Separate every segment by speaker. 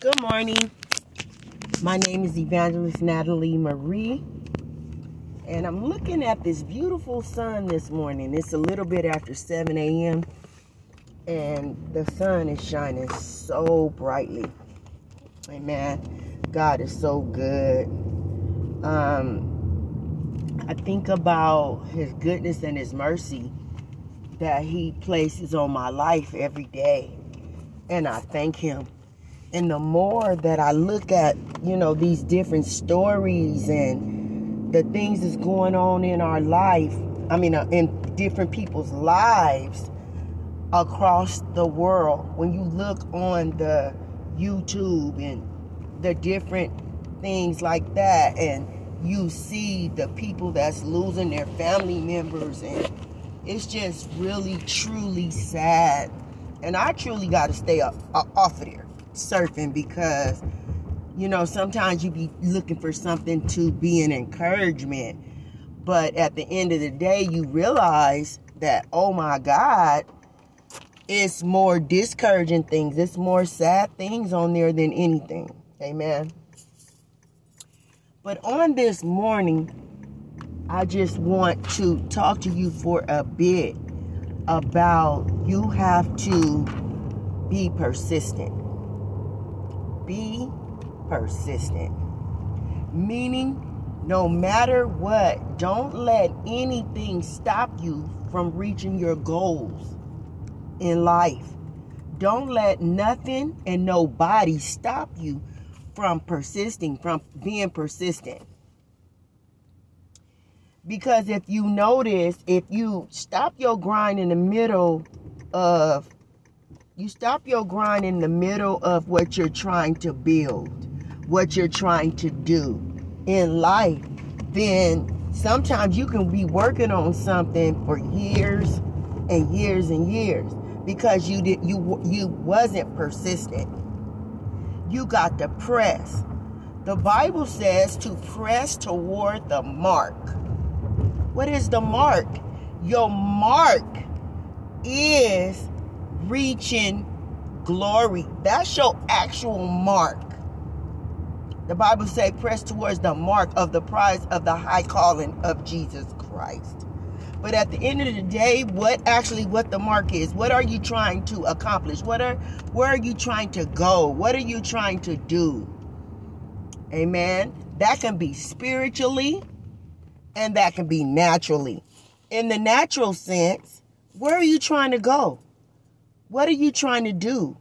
Speaker 1: Good morning. My name is Evangelist Natalie Marie, and I'm looking at this beautiful sun this morning. It's a little bit after 7 a.m., and the sun is shining so brightly. Amen. God is so good. Um, I think about His goodness and His mercy that He places on my life every day, and I thank Him and the more that I look at, you know, these different stories and the things that's going on in our life, I mean, uh, in different people's lives across the world, when you look on the YouTube and the different things like that, and you see the people that's losing their family members, and it's just really, truly sad. And I truly got to stay up, off of there surfing because you know sometimes you be looking for something to be an encouragement. But at the end of the day you realize that oh my god it's more discouraging things. It's more sad things on there than anything. Amen. But on this morning i just want to talk to you for a bit about you have to be persistent be persistent. Meaning, no matter what, don't let anything stop you from reaching your goals in life. Don't let nothing and nobody stop you from persisting, from being persistent. Because if you notice, if you stop your grind in the middle of you stop your grind in the middle of what you're trying to build, what you're trying to do in life, then sometimes you can be working on something for years and years and years because you did you you wasn't persistent. You got to press. The Bible says to press toward the mark. What is the mark? Your mark is reaching glory. That's your actual mark. The Bible says, press towards the mark of the prize of the high calling of Jesus Christ. But at the end of the day, what actually what the mark is, what are you trying to accomplish? What are where are you trying to go? What are you trying to do? Amen. That can be spiritually and that can be naturally. In the natural sense, where are you trying to go? What are you trying to do?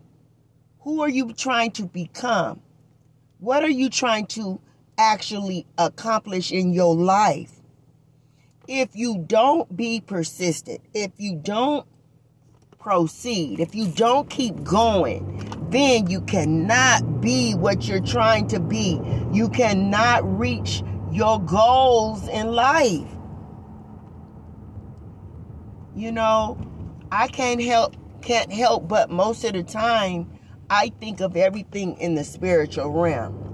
Speaker 1: Who are you trying to become? What are you trying to actually accomplish in your life? If you don't be persistent, if you don't proceed, if you don't keep going, then you cannot be what you're trying to be. You cannot reach your goals in life. You know, I can't help can't help but most of the time I think of everything in the spiritual realm.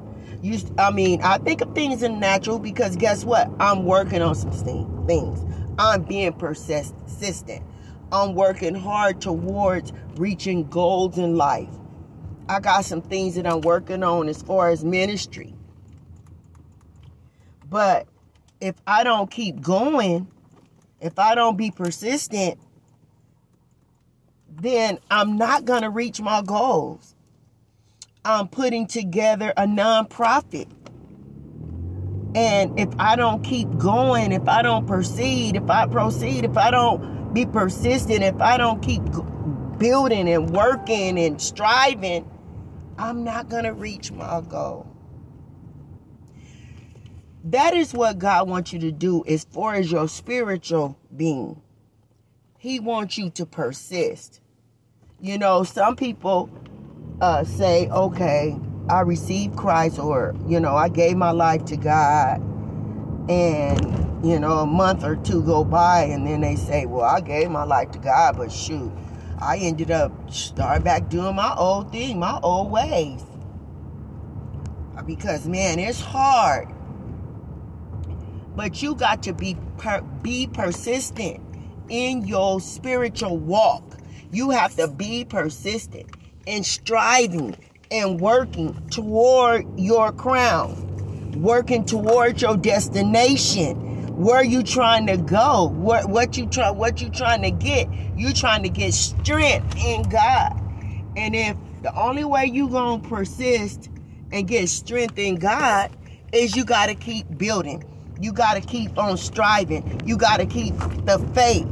Speaker 1: You, I mean, I think of things in natural because guess what? I'm working on some things. I'm being persistent. I'm working hard towards reaching goals in life. I got some things that I'm working on as far as ministry. But if I don't keep going, if I don't be persistent, then I'm not going to reach my goals. I'm putting together a nonprofit. And if I don't keep going, if I don't proceed, if I proceed, if I don't be persistent, if I don't keep building and working and striving, I'm not going to reach my goal. That is what God wants you to do as far as your spiritual being. He wants you to persist. You know, some people uh, say, okay, I received Christ, or, you know, I gave my life to God, and, you know, a month or two go by, and then they say, well, I gave my life to God, but shoot, I ended up start back doing my old thing, my old ways. Because, man, it's hard. But you got to be per- be persistent in your spiritual walk. You have to be persistent in striving and working toward your crown, working toward your destination. Where you trying to go? What what you try what you trying to get? You trying to get strength in God. And if the only way you going to persist and get strength in God is you got to keep building. You got to keep on striving. You got to keep the faith.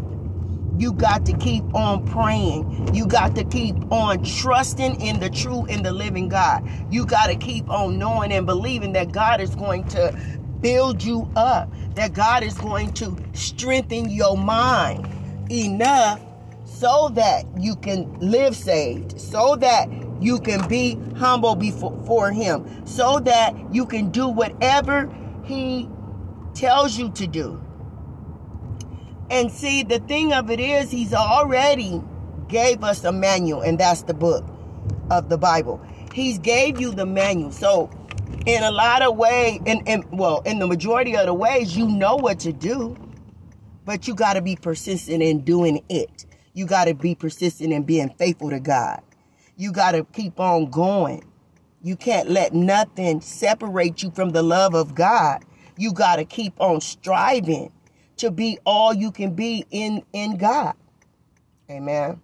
Speaker 1: You got to keep on praying. You got to keep on trusting in the true and the living God. You got to keep on knowing and believing that God is going to build you up, that God is going to strengthen your mind enough so that you can live saved, so that you can be humble before Him, so that you can do whatever He tells you to do. And see, the thing of it is, he's already gave us a manual, and that's the book of the Bible. He's gave you the manual. So, in a lot of ways, in well, in the majority of the ways, you know what to do, but you got to be persistent in doing it. You got to be persistent in being faithful to God. You got to keep on going. You can't let nothing separate you from the love of God. You got to keep on striving to be all you can be in in God. Amen.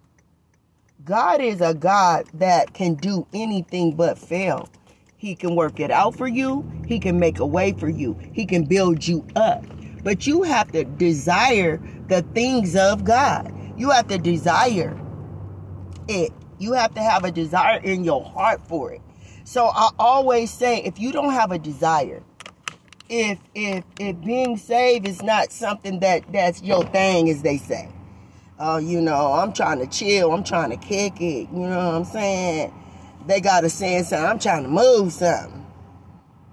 Speaker 1: God is a God that can do anything but fail. He can work it out for you. He can make a way for you. He can build you up. But you have to desire the things of God. You have to desire it. You have to have a desire in your heart for it. So I always say if you don't have a desire, if if if being saved is not something that that's your thing, as they say. Oh, uh, you know, I'm trying to chill. I'm trying to kick it. You know what I'm saying? They got to say something. I'm trying to move something.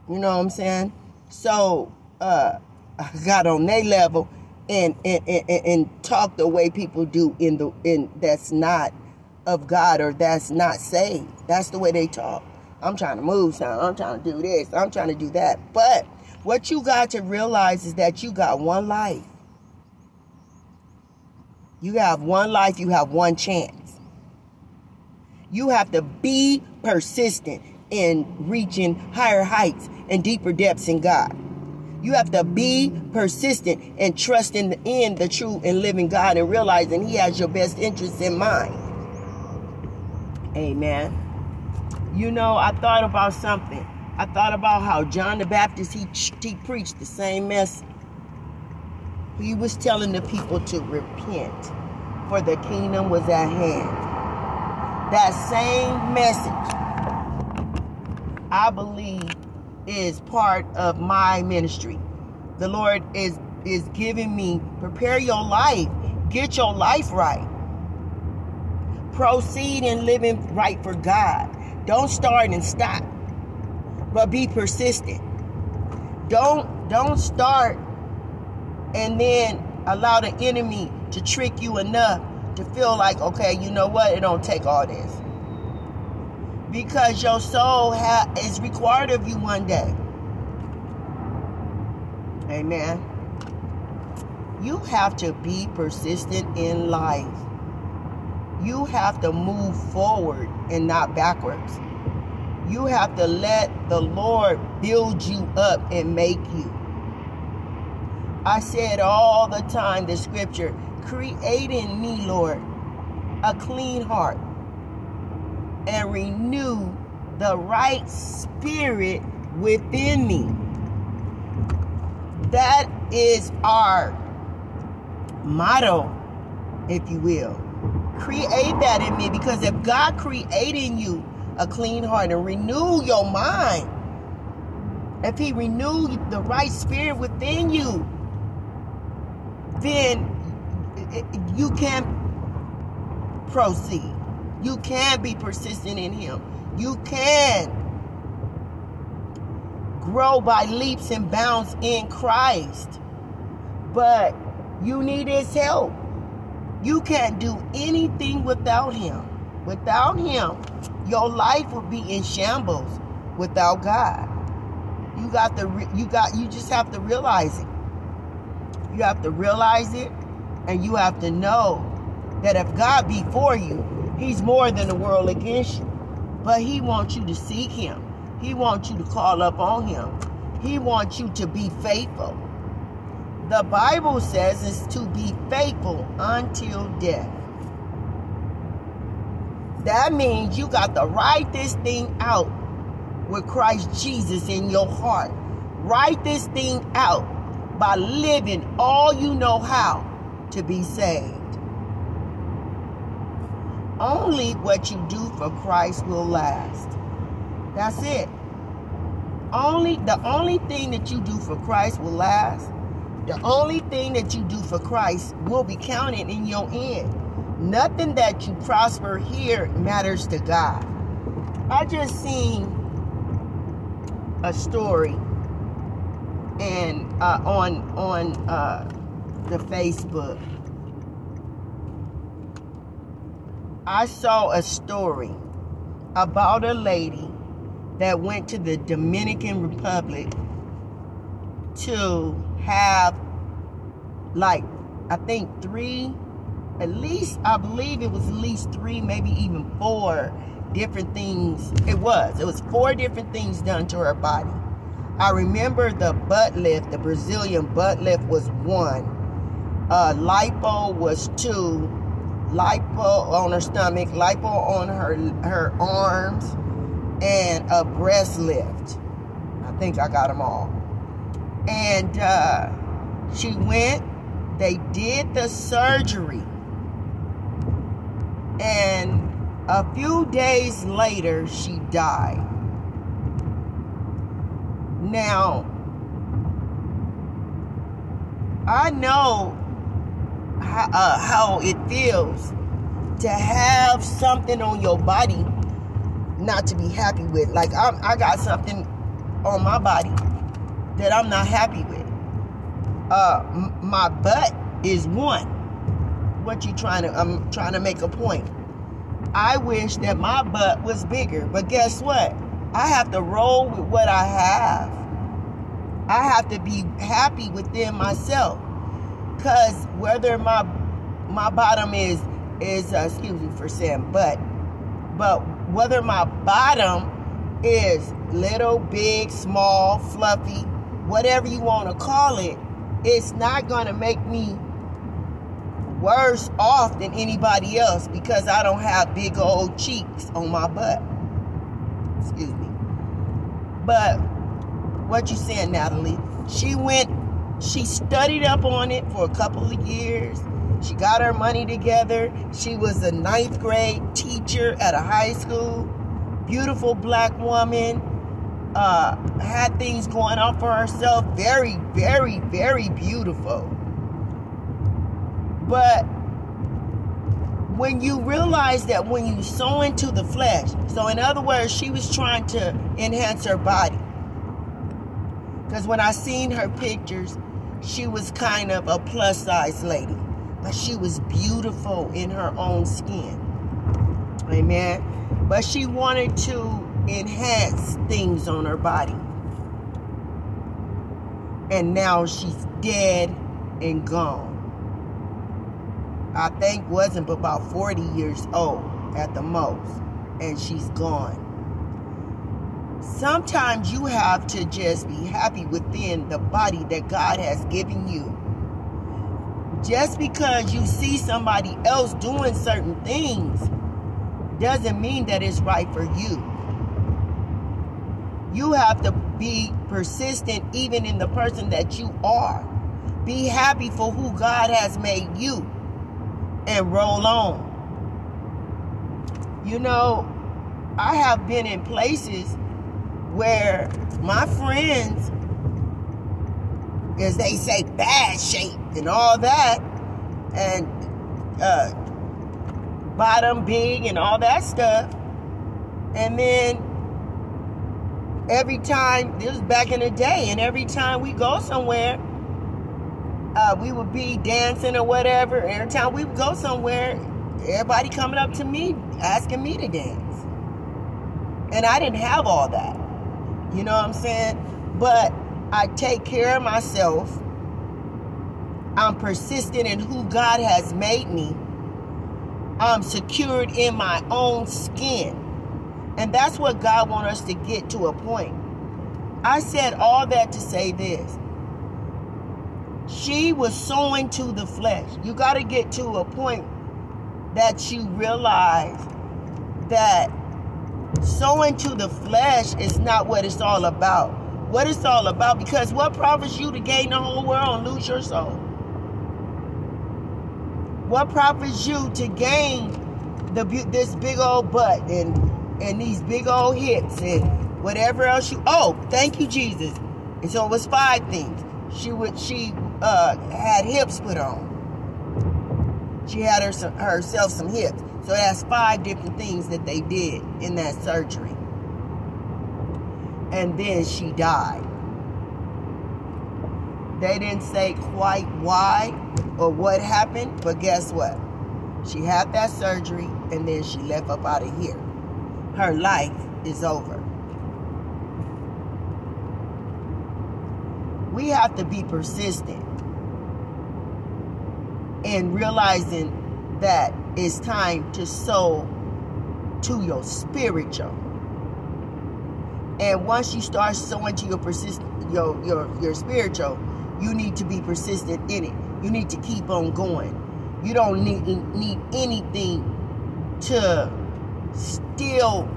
Speaker 1: You know what I'm saying? So uh, I got on their level and, and and and talk the way people do in the in that's not of God or that's not saved. That's the way they talk. I'm trying to move something. I'm trying to do this. I'm trying to do that. But what you got to realize is that you got one life. You have one life, you have one chance. You have to be persistent in reaching higher heights and deeper depths in God. You have to be persistent and trust in, in the true and living God and realizing He has your best interests in mind. Amen. You know, I thought about something. I thought about how John the Baptist he he preached the same message. He was telling the people to repent, for the kingdom was at hand. That same message, I believe, is part of my ministry. The Lord is is giving me prepare your life, get your life right. Proceed in living right for God. Don't start and stop but be persistent. Don't don't start and then allow the enemy to trick you enough to feel like, okay, you know what? It don't take all this. Because your soul ha- is required of you one day. Amen. You have to be persistent in life. You have to move forward and not backwards. You have to let the Lord build you up and make you. I said all the time, the scripture, create in me, Lord, a clean heart and renew the right spirit within me. That is our motto, if you will. Create that in me because if God created you a clean heart and renew your mind. If He renew the right spirit within you, then you can proceed. You can be persistent in Him. You can grow by leaps and bounds in Christ. But you need His help. You can't do anything without Him. Without Him, your life will be in shambles without God. You got to you got you just have to realize it. You have to realize it and you have to know that if God be for you, he's more than the world against you. But he wants you to seek him. He wants you to call up on him. He wants you to be faithful. The Bible says is to be faithful until death. That means you got to write this thing out with Christ Jesus in your heart. Write this thing out by living all you know how to be saved. Only what you do for Christ will last. That's it. Only the only thing that you do for Christ will last. The only thing that you do for Christ will be counted in your end. Nothing that you prosper here matters to God. I just seen a story and uh, on on uh, the Facebook. I saw a story about a lady that went to the Dominican Republic to have like I think three at least I believe it was at least three, maybe even four different things. It was. It was four different things done to her body. I remember the butt lift, the Brazilian butt lift was one. Uh, lipo was two. Lipo on her stomach, lipo on her her arms, and a breast lift. I think I got them all. And uh, she went. They did the surgery and a few days later, she died. Now, I know how, uh, how it feels to have something on your body not to be happy with. Like, I'm, I got something on my body that I'm not happy with. Uh, m- my butt is one what you trying to I'm trying to make a point. I wish that my butt was bigger, but guess what? I have to roll with what I have. I have to be happy within myself. Cause whether my my bottom is is uh, excuse me for saying but but whether my bottom is little, big, small, fluffy, whatever you want to call it, it's not going to make me worse off than anybody else because I don't have big old cheeks on my butt. Excuse me. But what you saying, Natalie? She went, she studied up on it for a couple of years. She got her money together. She was a ninth grade teacher at a high school. Beautiful black woman. Uh, had things going on for herself. Very, very, very beautiful but when you realize that when you sow into the flesh, so in other words, she was trying to enhance her body. Because when I seen her pictures, she was kind of a plus size lady, but she was beautiful in her own skin. Amen. But she wanted to enhance things on her body. And now she's dead and gone. I think wasn't but about 40 years old at the most, and she's gone. Sometimes you have to just be happy within the body that God has given you. Just because you see somebody else doing certain things doesn't mean that it's right for you. You have to be persistent even in the person that you are. Be happy for who God has made you and roll on. You know, I have been in places where my friends, as they say, bad shape and all that, and uh, bottom big and all that stuff. And then every time, this was back in the day, and every time we go somewhere, uh, we would be dancing or whatever. Every time we would go somewhere, everybody coming up to me asking me to dance. And I didn't have all that. You know what I'm saying? But I take care of myself. I'm persistent in who God has made me. I'm secured in my own skin. And that's what God wants us to get to a point. I said all that to say this. She was sowing to the flesh. You got to get to a point that you realize that sowing to the flesh is not what it's all about. What it's all about, because what profits you to gain the whole world and lose your soul? What profits you to gain the this big old butt and and these big old hips and whatever else you? Oh, thank you, Jesus. And so it was five things. She would she uh, had hips put on. She had her, herself some hips. So that's five different things that they did in that surgery. And then she died. They didn't say quite why or what happened, but guess what? She had that surgery and then she left up out of here. Her life is over. We have to be persistent in realizing that it's time to sow to your spiritual. And once you start sowing to your persist your your your spiritual, you need to be persistent in it. You need to keep on going. You don't need need anything to steal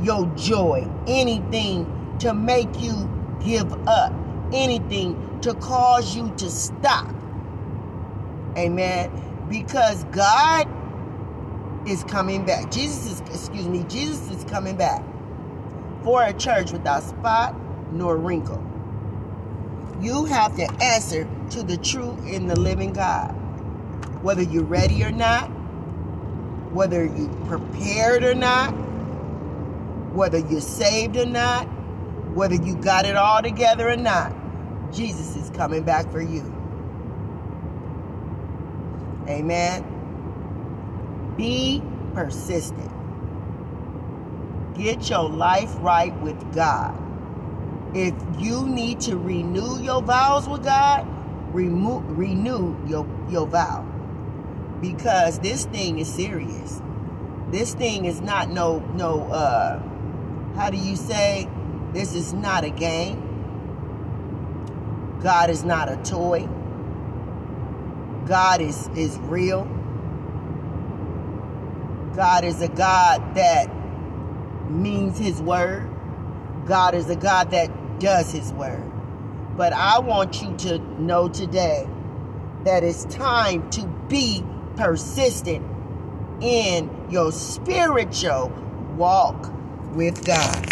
Speaker 1: your joy, anything to make you give up, anything to cause you to stop. Amen. Because God is coming back. Jesus is, excuse me, Jesus is coming back for a church without spot nor wrinkle. You have to answer to the true and the living God. Whether you're ready or not, whether you're prepared or not, whether you're saved or not, whether you got it all together or not, Jesus is coming back for you. Amen. Be persistent. Get your life right with God. If you need to renew your vows with God, remove, renew your, your vow. Because this thing is serious. This thing is not no, no, uh, how do you say? This is not a game. God is not a toy. God is, is real. God is a God that means his word. God is a God that does his word. But I want you to know today that it's time to be persistent in your spiritual walk with God.